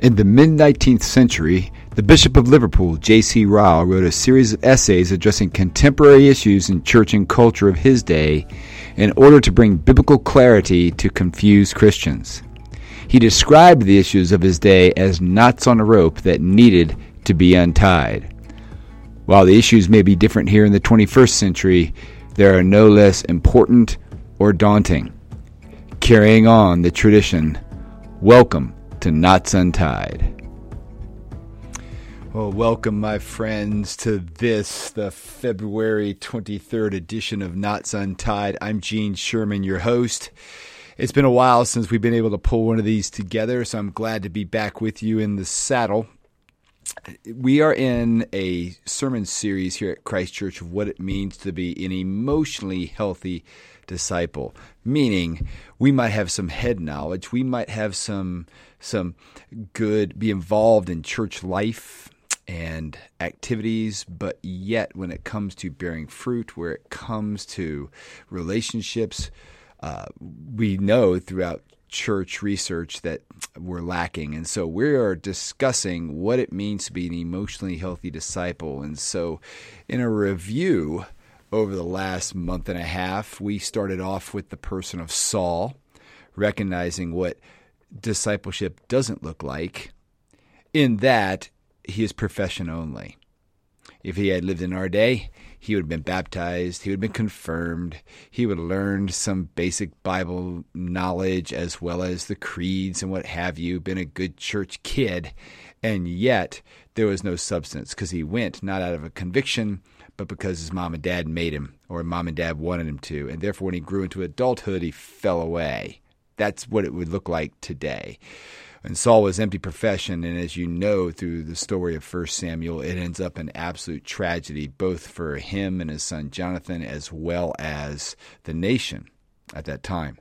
In the mid 19th century, the Bishop of Liverpool, J.C. Ryle, wrote a series of essays addressing contemporary issues in church and culture of his day in order to bring biblical clarity to confused Christians. He described the issues of his day as knots on a rope that needed to be untied. While the issues may be different here in the 21st century, they are no less important or daunting. Carrying on the tradition, welcome to Knots Untied. Well, welcome, my friends, to this, the February 23rd edition of Knots Untied. I'm Gene Sherman, your host. It's been a while since we've been able to pull one of these together, so I'm glad to be back with you in the saddle. We are in a sermon series here at Christ Church of what it means to be an emotionally healthy disciple, meaning we might have some head knowledge, we might have some some good be involved in church life and activities, but yet when it comes to bearing fruit, where it comes to relationships, uh, we know throughout church research that we're lacking. And so we are discussing what it means to be an emotionally healthy disciple. And so, in a review over the last month and a half, we started off with the person of Saul, recognizing what discipleship doesn't look like, in that he is profession only. If he had lived in our day, he would have been baptized, he would have been confirmed, he would have learned some basic Bible knowledge as well as the creeds and what have you, been a good church kid, and yet there was no substance because he went not out of a conviction, but because his mom and dad made him or mom and dad wanted him to, and therefore when he grew into adulthood, he fell away. That's what it would look like today. And Saul was empty profession, and as you know through the story of First Samuel, it ends up in absolute tragedy, both for him and his son Jonathan, as well as the nation at that time.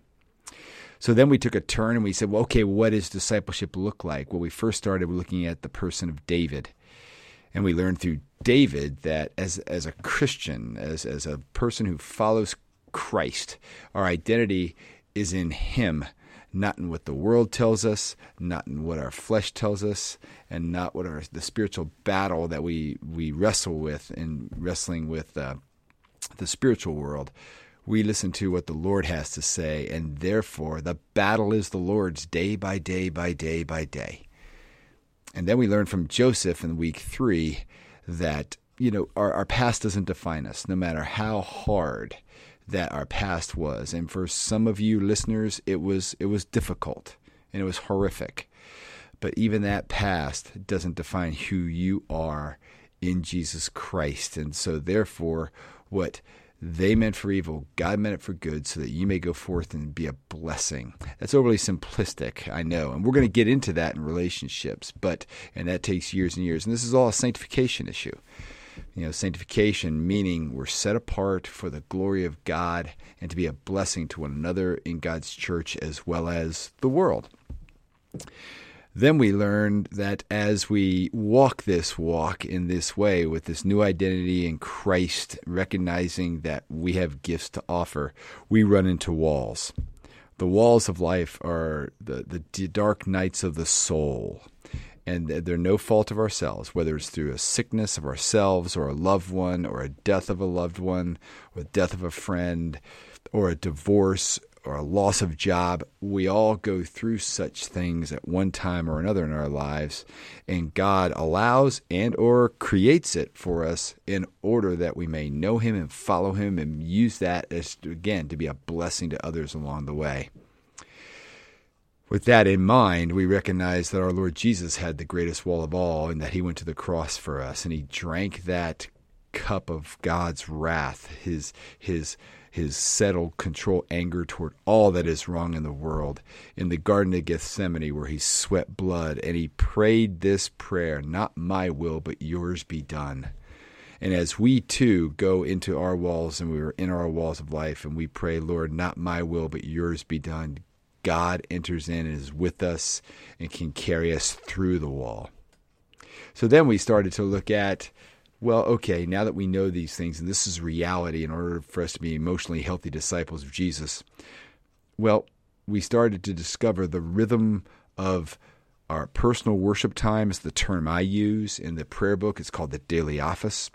So then we took a turn and we said, well, okay, what does discipleship look like? Well, we first started looking at the person of David. And we learn through David that as, as a Christian, as, as a person who follows Christ, our identity is in Him not in what the world tells us, not in what our flesh tells us, and not what our the spiritual battle that we we wrestle with in wrestling with uh, the spiritual world. We listen to what the Lord has to say, and therefore the battle is the Lord's day by day by day by day. And then we learn from Joseph in week three that you know our, our past doesn't define us, no matter how hard that our past was. And for some of you listeners, it was it was difficult and it was horrific. But even that past doesn't define who you are in Jesus Christ. And so therefore what they meant for evil, God meant it for good, so that you may go forth and be a blessing. That's overly simplistic, I know. And we're going to get into that in relationships, but, and that takes years and years. And this is all a sanctification issue you know, sanctification, meaning we're set apart for the glory of God and to be a blessing to one another in God's church as well as the world. Then we learned that as we walk this walk in this way with this new identity in Christ, recognizing that we have gifts to offer, we run into walls. The walls of life are the, the dark nights of the soul and they're no fault of ourselves, whether it's through a sickness of ourselves or a loved one or a death of a loved one or death of a friend or a divorce or a loss of job. We all go through such things at one time or another in our lives, and God allows and or creates it for us in order that we may know him and follow him and use that as again to be a blessing to others along the way. With that in mind, we recognize that our Lord Jesus had the greatest wall of all and that he went to the cross for us and he drank that cup of God's wrath, his his his settled, control anger toward all that is wrong in the world in the Garden of Gethsemane, where he sweat blood and he prayed this prayer Not my will, but yours be done. And as we too go into our walls and we are in our walls of life and we pray, Lord, not my will, but yours be done, God enters in and is with us and can carry us through the wall. So then we started to look at well, okay, now that we know these things, and this is reality in order for us to be emotionally healthy disciples of Jesus, well, we started to discover the rhythm of our personal worship time is the term I use in the prayer book. It's called the daily office.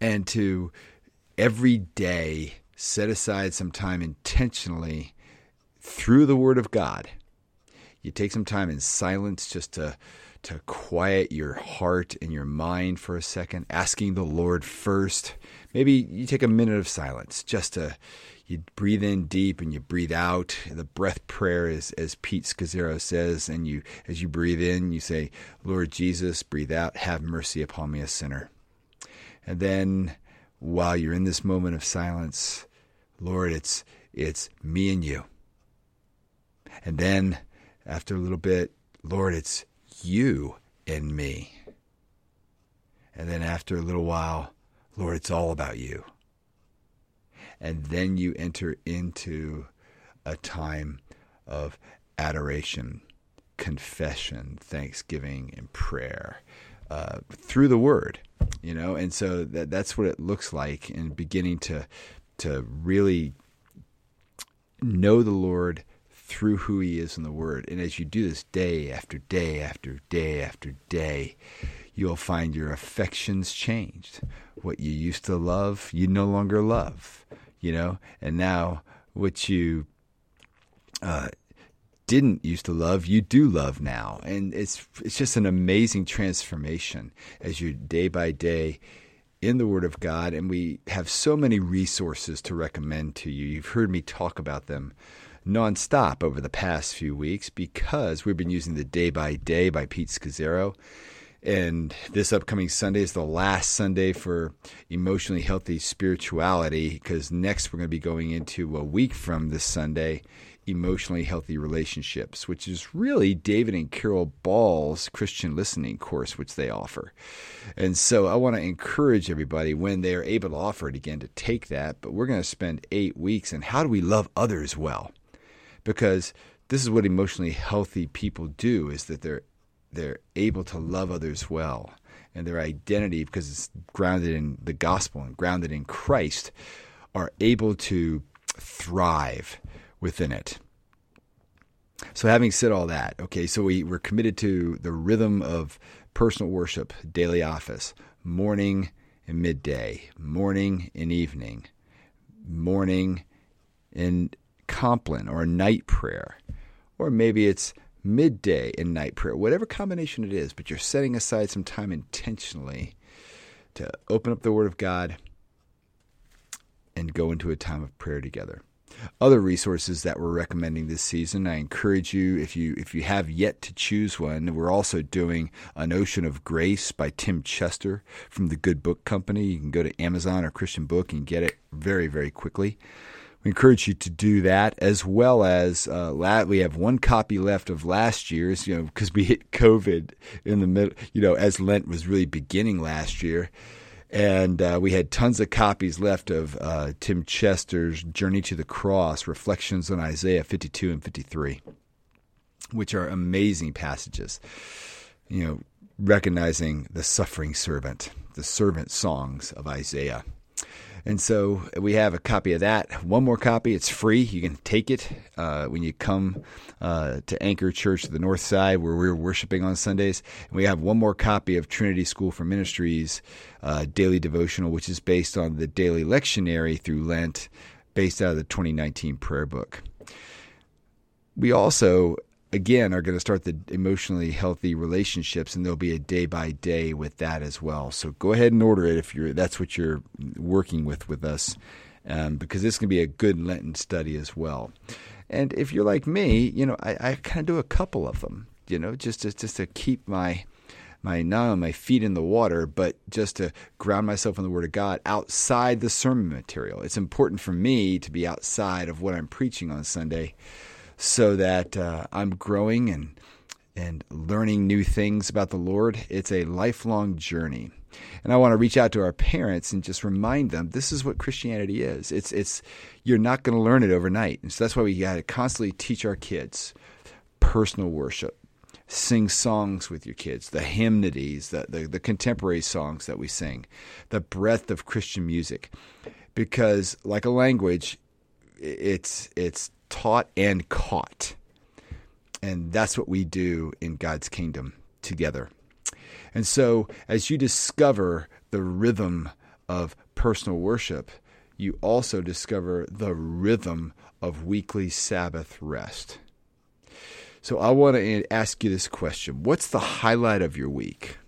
And to every day set aside some time intentionally through the Word of God. You take some time in silence just to to quiet your heart and your mind for a second, asking the Lord first. Maybe you take a minute of silence just to you breathe in deep and you breathe out. The breath prayer is as Pete Scazzero says, and you as you breathe in, you say, Lord Jesus, breathe out, have mercy upon me, a sinner. And then while you're in this moment of silence, Lord, it's it's me and you. And then after a little bit, Lord, it's you and me. And then after a little while, Lord, it's all about you. And then you enter into a time of adoration, confession, thanksgiving, and prayer uh, through the Word. You know, and so that that's what it looks like in beginning to to really know the Lord through who he is in the Word. And as you do this day after day after day after day, you'll find your affections changed. What you used to love, you no longer love, you know, and now what you uh, didn't used to love, you do love now. And it's it's just an amazing transformation as you day by day in the Word of God. And we have so many resources to recommend to you. You've heard me talk about them nonstop over the past few weeks because we've been using the Day by Day by Pete Scazzero. And this upcoming Sunday is the last Sunday for emotionally healthy spirituality because next we're going to be going into a week from this Sunday, emotionally healthy relationships, which is really David and Carol Ball's Christian listening course, which they offer. And so I want to encourage everybody when they are able to offer it again to take that. But we're going to spend eight weeks on how do we love others well because this is what emotionally healthy people do is that they're they're able to love others well and their identity because it's grounded in the gospel and grounded in Christ are able to thrive within it. So having said all that, okay, so we, we're committed to the rhythm of personal worship, daily office, morning and midday, morning and evening, morning and Compline or a night prayer, or maybe it's midday and night prayer, whatever combination it is, but you're setting aside some time intentionally to open up the Word of God and go into a time of prayer together. Other resources that we're recommending this season, I encourage you if you if you have yet to choose one, we're also doing An Ocean of Grace by Tim Chester from the Good Book Company. You can go to Amazon or Christian Book and get it very very quickly. We encourage you to do that as well as uh, we have one copy left of last year's, you know, because we hit COVID in the middle, you know, as Lent was really beginning last year. And uh, we had tons of copies left of uh, Tim Chester's Journey to the Cross, Reflections on Isaiah 52 and 53, which are amazing passages. You know, recognizing the suffering servant, the servant songs of Isaiah. And so we have a copy of that. One more copy. It's free. You can take it uh, when you come uh, to Anchor Church the north side where we're worshiping on Sundays. And we have one more copy of Trinity School for Ministries uh, Daily Devotional, which is based on the daily lectionary through Lent, based out of the 2019 prayer book. We also again are going to start the emotionally healthy relationships and there'll be a day by day with that as well so go ahead and order it if you're that's what you're working with with us um, because this can be a good lenten study as well and if you're like me you know i, I kind of do a couple of them you know just to, just to keep my my not only my feet in the water, but just to ground myself in the Word of God outside the sermon material. It's important for me to be outside of what I'm preaching on Sunday, so that uh, I'm growing and and learning new things about the Lord. It's a lifelong journey. And I want to reach out to our parents and just remind them this is what Christianity is. It's it's you're not going to learn it overnight. And so that's why we got to constantly teach our kids personal worship. Sing songs with your kids, the hymnodies, the, the, the contemporary songs that we sing, the breadth of Christian music. Because like a language, it's it's taught and caught. And that's what we do in God's kingdom together. And so, as you discover the rhythm of personal worship, you also discover the rhythm of weekly Sabbath rest. So, I want to ask you this question What's the highlight of your week?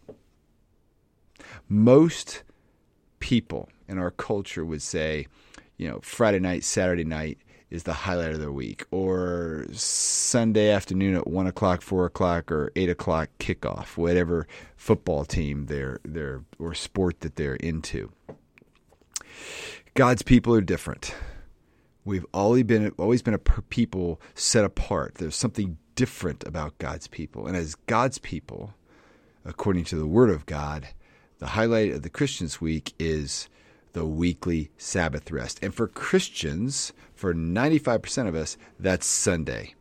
Most people in our culture would say, you know, Friday night, Saturday night is the highlight of their week, or Sunday afternoon at one o'clock, four o'clock, or eight o'clock kickoff, whatever football team they're they're or sport that they're into. God's people are different. We've always been always been a people set apart. There's something different about God's people, and as God's people, according to the Word of God, the highlight of the Christians' week is the weekly Sabbath rest. And for Christians, for 95% of us, that's Sunday.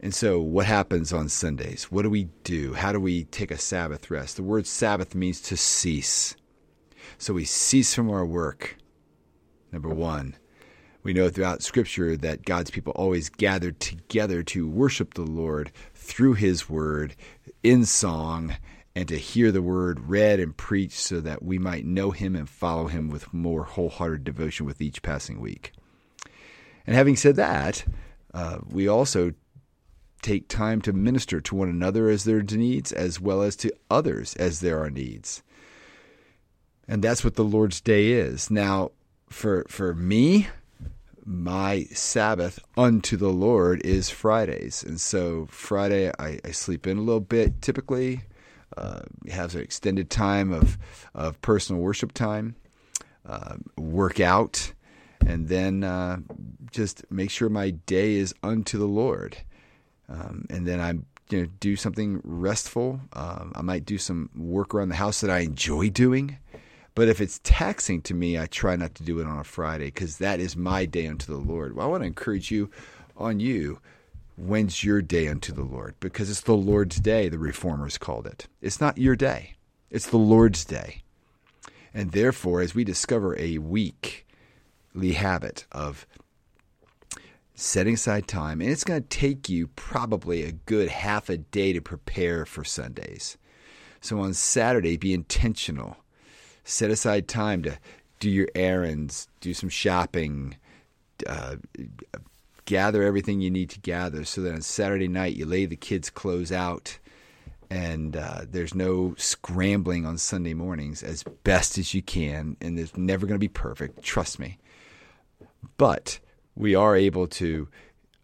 And so, what happens on Sundays? What do we do? How do we take a Sabbath rest? The word Sabbath means to cease. So, we cease from our work. Number one, we know throughout Scripture that God's people always gathered together to worship the Lord through His Word in song and to hear the word read and preached so that we might know him and follow him with more wholehearted devotion with each passing week. And having said that, uh, we also take time to minister to one another as their needs, as well as to others as there are needs. And that's what the Lord's Day is. Now, for for me, my Sabbath unto the Lord is Fridays. And so Friday I, I sleep in a little bit typically uh, have an extended time of, of personal worship time, uh, work out, and then uh, just make sure my day is unto the Lord. Um, and then I you know, do something restful. Um, I might do some work around the house that I enjoy doing. But if it's taxing to me, I try not to do it on a Friday because that is my day unto the Lord. Well, I want to encourage you on you when's your day unto the Lord? Because it's the Lord's day, the reformers called it. It's not your day, it's the Lord's day. And therefore, as we discover a weekly habit of setting aside time, and it's going to take you probably a good half a day to prepare for Sundays. So on Saturday, be intentional. Set aside time to do your errands, do some shopping, uh, gather everything you need to gather so that on Saturday night you lay the kids' clothes out and uh, there's no scrambling on Sunday mornings as best as you can. And it's never going to be perfect, trust me. But we are able to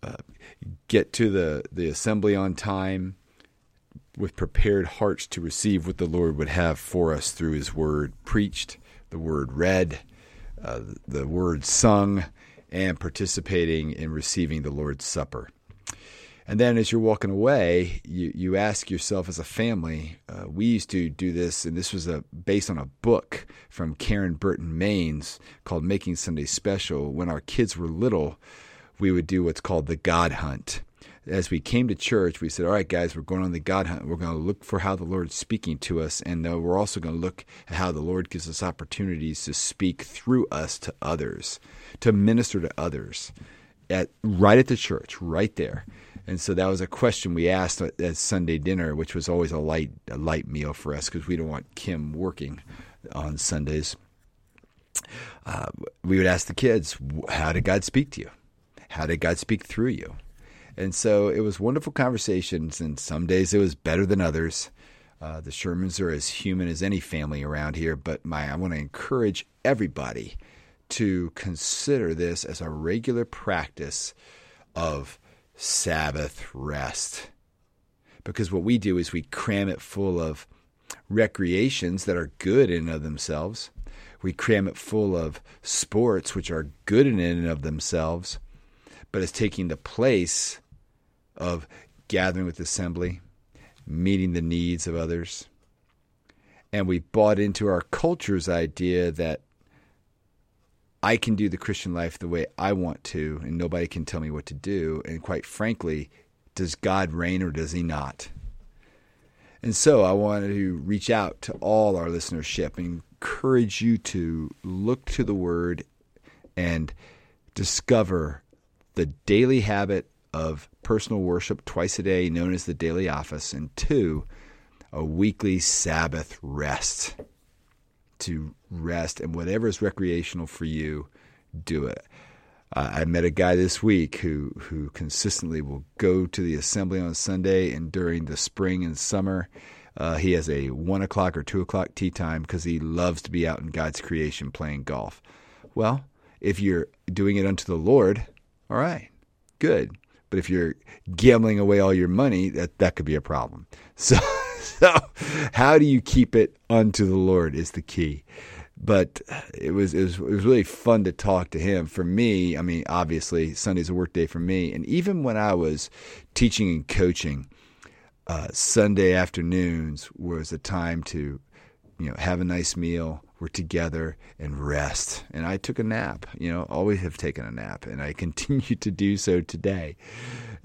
uh, get to the, the assembly on time with prepared hearts to receive what the Lord would have for us through His Word preached, the Word read, uh, the Word sung, and participating in receiving the Lord's Supper. And then as you're walking away, you, you ask yourself as a family, uh, we used to do this, and this was a, based on a book from Karen Burton Mains called Making Sunday Special. When our kids were little, we would do what's called the God Hunt. As we came to church, we said, All right, guys, we're going on the God Hunt. We're going to look for how the Lord's speaking to us, and uh, we're also going to look at how the Lord gives us opportunities to speak through us to others to minister to others at right at the church, right there. And so that was a question we asked at Sunday dinner, which was always a light a light meal for us because we don't want Kim working on Sundays. Uh, we would ask the kids, "How did God speak to you? How did God speak through you?" And so it was wonderful conversations. And some days it was better than others. Uh, the Shermans are as human as any family around here, but my I want to encourage everybody to consider this as a regular practice of Sabbath rest. because what we do is we cram it full of recreations that are good in and of themselves. We cram it full of sports which are good in and of themselves, but it's taking the place of gathering with assembly, meeting the needs of others. And we bought into our culture's idea that I can do the Christian life the way I want to, and nobody can tell me what to do. And quite frankly, does God reign or does he not? And so I wanted to reach out to all our listenership and encourage you to look to the Word and discover the daily habit of personal worship twice a day, known as the daily office, and two, a weekly Sabbath rest. To rest and whatever is recreational for you, do it. Uh, I met a guy this week who who consistently will go to the assembly on Sunday, and during the spring and summer, uh, he has a one o'clock or two o'clock tee time because he loves to be out in God's creation playing golf. Well, if you're doing it unto the Lord, all right, good. But if you're gambling away all your money, that that could be a problem. So, so how do you keep it unto the Lord is the key but it was, it was it was really fun to talk to him. For me, I mean, obviously Sunday's a work day for me, and even when I was teaching and coaching, uh, Sunday afternoons was a time to, you know, have a nice meal, we're together and rest. And I took a nap. You know, always have taken a nap, and I continue to do so today.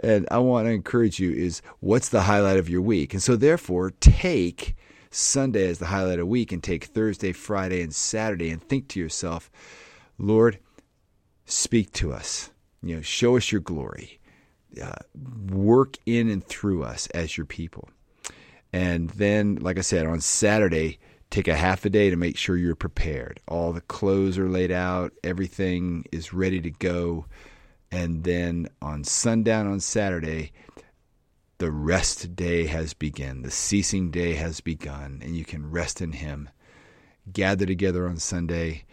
And I want to encourage you: is what's the highlight of your week? And so, therefore, take Sunday as the highlight of week and take Thursday, Friday, and Saturday and think to yourself, Lord, speak to us. You know, show us your glory. Uh, work in and through us as your people. And then, like I said, on Saturday, take a half a day to make sure you're prepared. All the clothes are laid out, everything is ready to go. And then on sundown on Saturday, the rest day has begun, the ceasing day has begun, and you can rest in Him. Gather together on Sunday.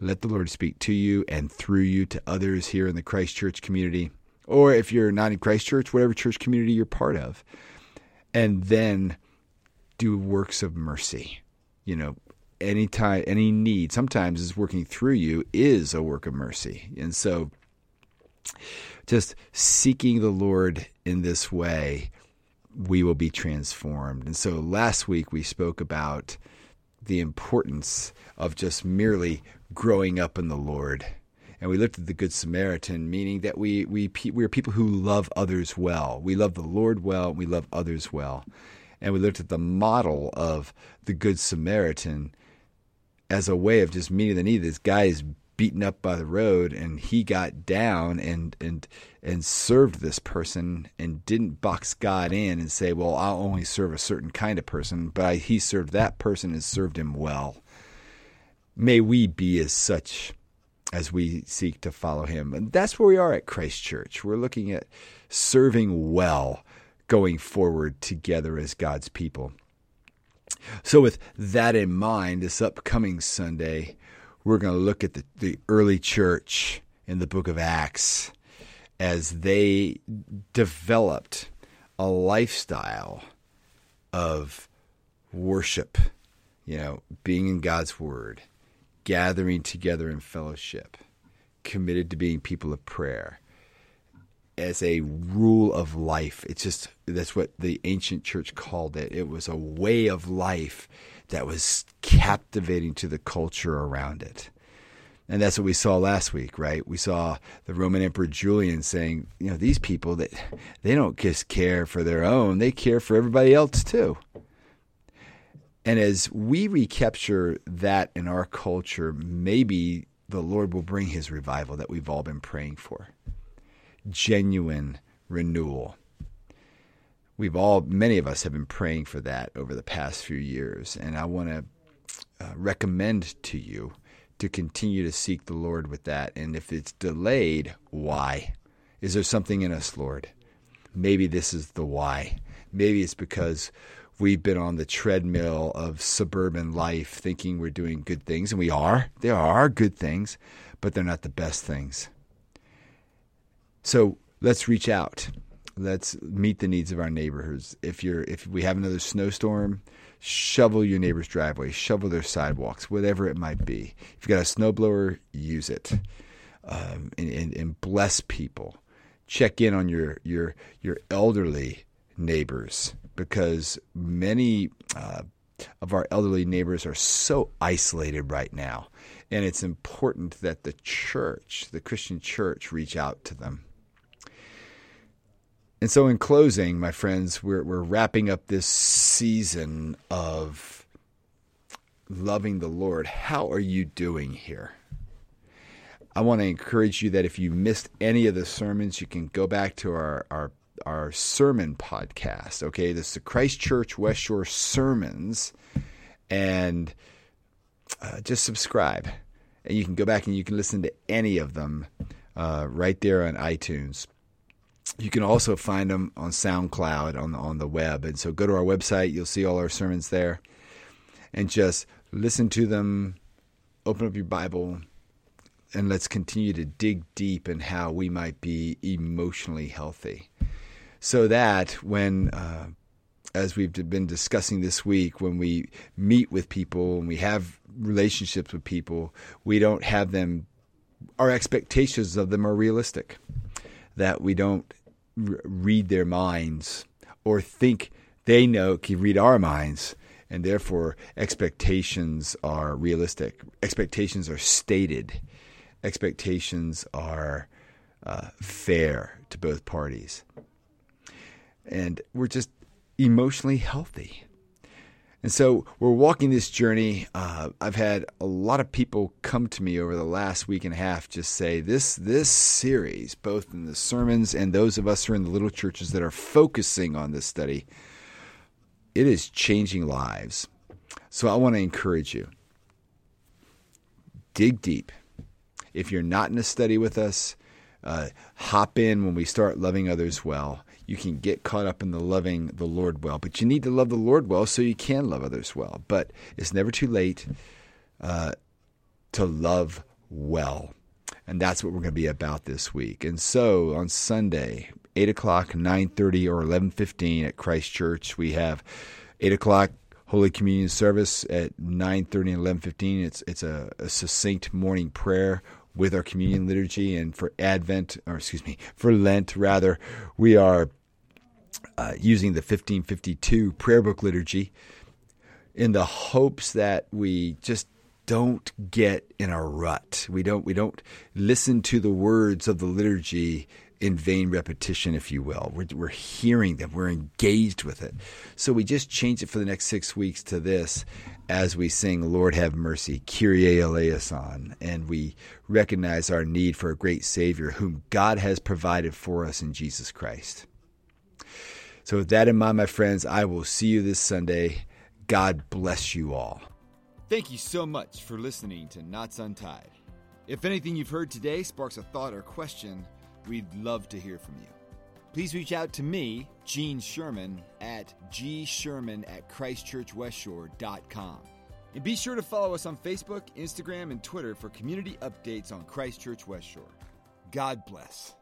Let the Lord speak to you and through you to others here in the Christ Church community, or if you're not in Christ Church, whatever church community you're part of. And then do works of mercy. You know, any time, any need, sometimes is working through you is a work of mercy. And so just seeking the Lord in this way, we will be transformed. And so last week we spoke about the importance of just merely growing up in the Lord. And we looked at the Good Samaritan, meaning that we, we, we are people who love others well. We love the Lord well, we love others well. And we looked at the model of the Good Samaritan as a way of just meeting the need. This guy is beaten up by the road and he got down and and and served this person and didn't box God in and say, "Well, I'll only serve a certain kind of person," but I, he served that person and served him well. May we be as such as we seek to follow him. And that's where we are at Christ Church. We're looking at serving well going forward together as God's people. So, with that in mind, this upcoming Sunday, we're going to look at the, the early church in the book of Acts as they developed a lifestyle of worship, you know, being in God's word, gathering together in fellowship, committed to being people of prayer as a rule of life. It's just that's what the ancient church called it. It was a way of life that was captivating to the culture around it. And that's what we saw last week, right? We saw the Roman Emperor Julian saying, you know, these people that they don't just care for their own, they care for everybody else too. And as we recapture that in our culture, maybe the Lord will bring his revival that we've all been praying for. Genuine renewal we've all, many of us have been praying for that over the past few years. And I want to uh, recommend to you to continue to seek the Lord with that. And if it's delayed, why? Is there something in us, Lord? Maybe this is the why. Maybe it's because we've been on the treadmill of suburban life thinking we're doing good things, and we are. There are good things, but they're not the best things. So let's reach out let's meet the needs of our neighborhoods. If you're if we have another snowstorm, shovel your neighbor's driveway, shovel their sidewalks, whatever it might be. If you've got a snowblower, use it, um, and, and, and bless people. Check in on your your your elderly neighbors because many uh, of our elderly neighbors are so isolated right now, and it's important that the church, the Christian church, reach out to them. And so, in closing, my friends, we're, we're wrapping up this season of loving the Lord. How are you doing here? I want to encourage you that if you missed any of the sermons, you can go back to our, our, our sermon podcast. Okay, this is the Christ Church West Shore sermons, and uh, just subscribe. And you can go back and you can listen to any of them uh, right there on iTunes. You can also find them on SoundCloud on the, on the web. And so go to our website, you'll see all our sermons there. And just listen to them, open up your Bible, and let's continue to dig deep in how we might be emotionally healthy. So that when, uh, as we've been discussing this week, when we meet with people and we have relationships with people, we don't have them, our expectations of them are realistic. That we don't r- read their minds or think they know can read our minds and therefore expectations are realistic. Expectations are stated. Expectations are uh, fair to both parties. And we're just emotionally healthy and so we're walking this journey. Uh, I've had a lot of people come to me over the last week and a half just say this this series, both in the sermons and those of us who are in the little churches that are focusing on this study, it is changing lives. So I want to encourage you. Dig deep. If you're not in a study with us, uh, hop in when we start loving others well you can get caught up in the loving the Lord well. But you need to love the Lord well so you can love others well. But it's never too late uh, to love well. And that's what we're going to be about this week. And so on Sunday, 8 o'clock, 9.30, or 11.15 at Christ Church, we have 8 o'clock Holy Communion service at 9.30 and 11.15. It's, it's a, a succinct morning prayer with our communion liturgy and for Advent, or excuse me, for Lent rather, we are uh, using the 1552 prayer book liturgy in the hopes that we just don't get in a rut. We don't we don't listen to the words of the liturgy in vain repetition, if you will. We're, we're hearing them, we're engaged with it. So we just change it for the next six weeks to this as we sing, Lord have mercy, Kyrie eleison, and we recognize our need for a great Savior whom God has provided for us in Jesus Christ. So, with that in mind, my friends, I will see you this Sunday. God bless you all. Thank you so much for listening to Knots Untied. If anything you've heard today sparks a thought or question, we'd love to hear from you. Please reach out to me, Gene Sherman, at gsherman at christchurchwestshore.com. And be sure to follow us on Facebook, Instagram, and Twitter for community updates on Christchurch West Shore. God bless.